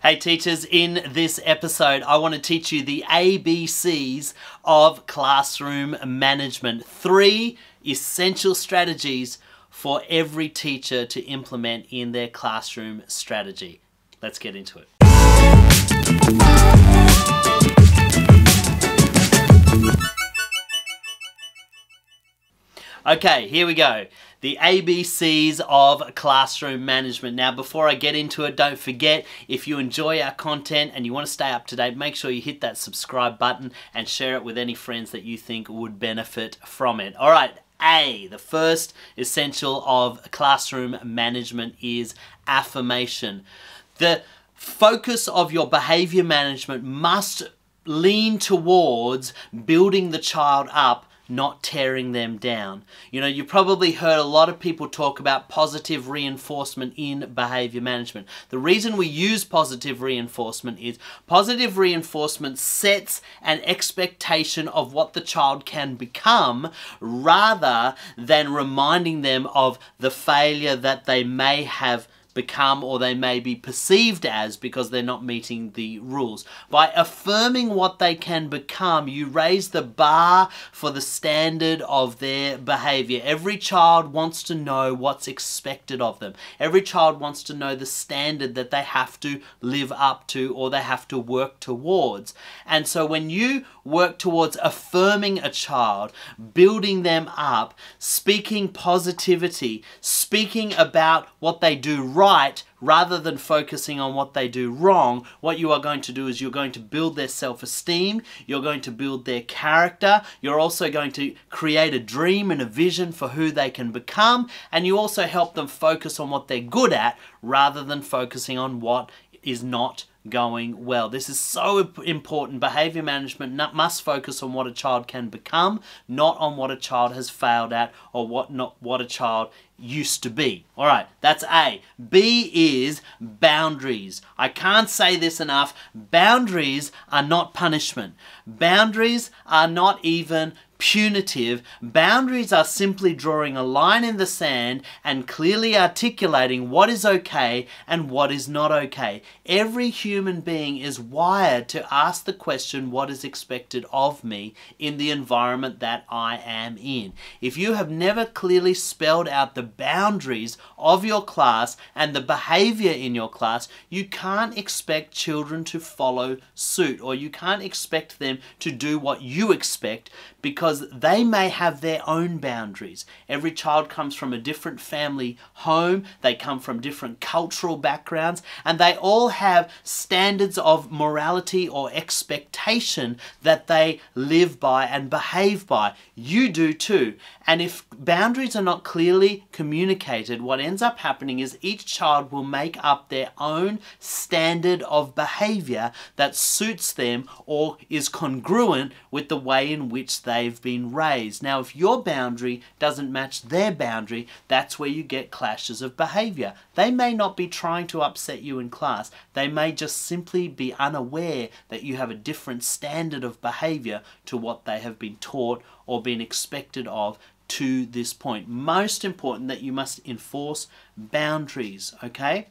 Hey teachers, in this episode I want to teach you the ABCs of classroom management. Three essential strategies for every teacher to implement in their classroom strategy. Let's get into it. Okay, here we go. The ABCs of classroom management. Now, before I get into it, don't forget if you enjoy our content and you want to stay up to date, make sure you hit that subscribe button and share it with any friends that you think would benefit from it. All right, A, the first essential of classroom management is affirmation. The focus of your behavior management must lean towards building the child up not tearing them down. You know, you probably heard a lot of people talk about positive reinforcement in behavior management. The reason we use positive reinforcement is positive reinforcement sets an expectation of what the child can become rather than reminding them of the failure that they may have become or they may be perceived as because they're not meeting the rules. By affirming what they can become, you raise the bar for the standard of their behavior. Every child wants to know what's expected of them. Every child wants to know the standard that they have to live up to or they have to work towards. And so when you work towards affirming a child, building them up, speaking positivity, speaking about what they do right, right rather than focusing on what they do wrong, what you are going to do is you're going to build their self esteem, you're going to build their character, you're also going to create a dream and a vision for who they can become, and you also help them focus on what they're good at rather than focusing on what is not going well. This is so important. Behavior management must focus on what a child can become, not on what a child has failed at or what not what a child used to be. All right, that's A. B is boundaries. I can't say this enough. Boundaries are not punishment. Boundaries are not even punitive. Boundaries are simply drawing a line in the sand and clearly articulating what is okay and what is not okay. Every human being is wired to ask the question, what is expected of me in the environment that I am in. If you have never clearly spelled out the boundaries of your class and the behavior in your class, you can't expect children to follow suit or you can't expect them to do what you expect because they may have their own boundaries. Every child comes from a different family home, they come from different cultural backgrounds, and they all have standards of morality or expectation that they live by and behave by. You do too. And if boundaries are not clearly communicated, what ends up happening is each child will make up their own standard of behavior that suits them or is congruent with the way in which they've been raised. Now, if your boundary doesn't match their boundary, that's where you get clashes of behavior. They may not be trying to upset you in class, they may just simply be unaware that you have a different standard of behavior to what they have been taught or been expected of to this point. Most important that you must enforce boundaries, okay?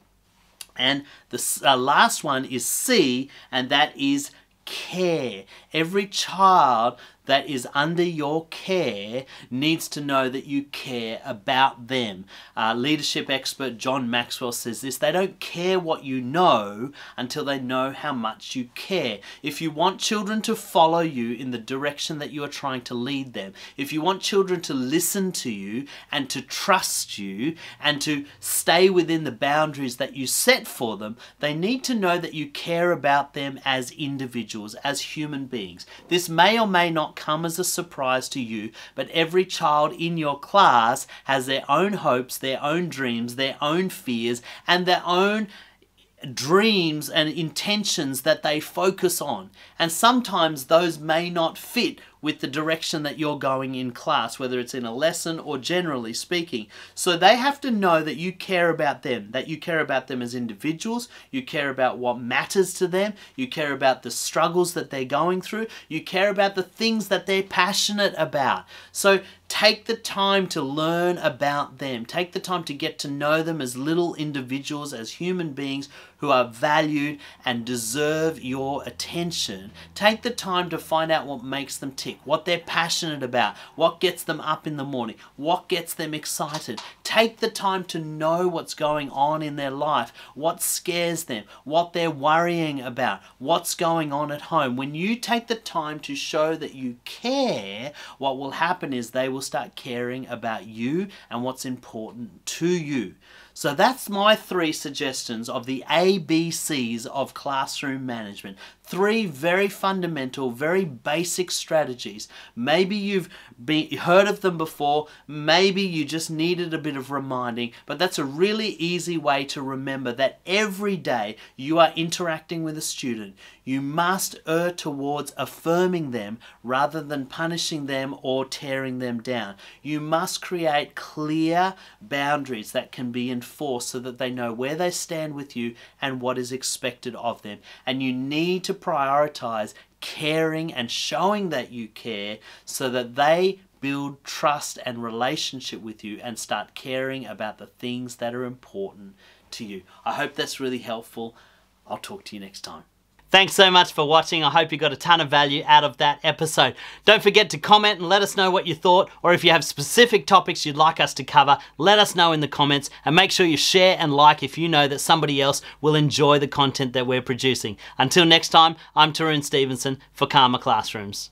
And the uh, last one is C, and that is care. Every child that is under your care needs to know that you care about them. Uh, leadership expert John Maxwell says this they don't care what you know until they know how much you care. If you want children to follow you in the direction that you are trying to lead them, if you want children to listen to you and to trust you and to stay within the boundaries that you set for them, they need to know that you care about them as individuals, as human beings. This may or may not come as a surprise to you, but every child in your class has their own hopes, their own dreams, their own fears, and their own dreams and intentions that they focus on. And sometimes those may not fit with the direction that you're going in class, whether it's in a lesson or generally speaking. So they have to know that you care about them, that you care about them as individuals, you care about what matters to them, you care about the struggles that they're going through, you care about the things that they're passionate about. So take the time to learn about them, take the time to get to know them as little individuals, as human beings who are valued and deserve your attention. Take the time to find out what makes them tick, what they're passionate about, what gets them up in the morning, what gets them excited. Take the time to know what's going on in their life, what scares them, what they're worrying about, what's going on at home. When you take the time to show that you care, what will happen is they will start caring about you and what's important to you. So that's my three suggestions of the ABCs of classroom management. Three very fundamental, very basic strategies. Maybe you've been, heard of them before, maybe you just needed a bit of reminding, but that's a really easy way to remember that every day you are interacting with a student, you must err towards affirming them rather than punishing them or tearing them down. You must create clear boundaries that can be enforced so that they know where they stand with you and what is expected of them. And you need to prioritize caring and showing that you care so that they build trust and relationship with you and start caring about the things that are important to you. I hope that's really helpful. I'll talk to you next time. Thanks so much for watching. I hope you got a ton of value out of that episode. Don't forget to comment and let us know what you thought, or if you have specific topics you'd like us to cover, let us know in the comments, and make sure you share and like if you know that somebody else will enjoy the content that we're producing. Until next time, I'm Tarun Stevenson for Karma Classrooms.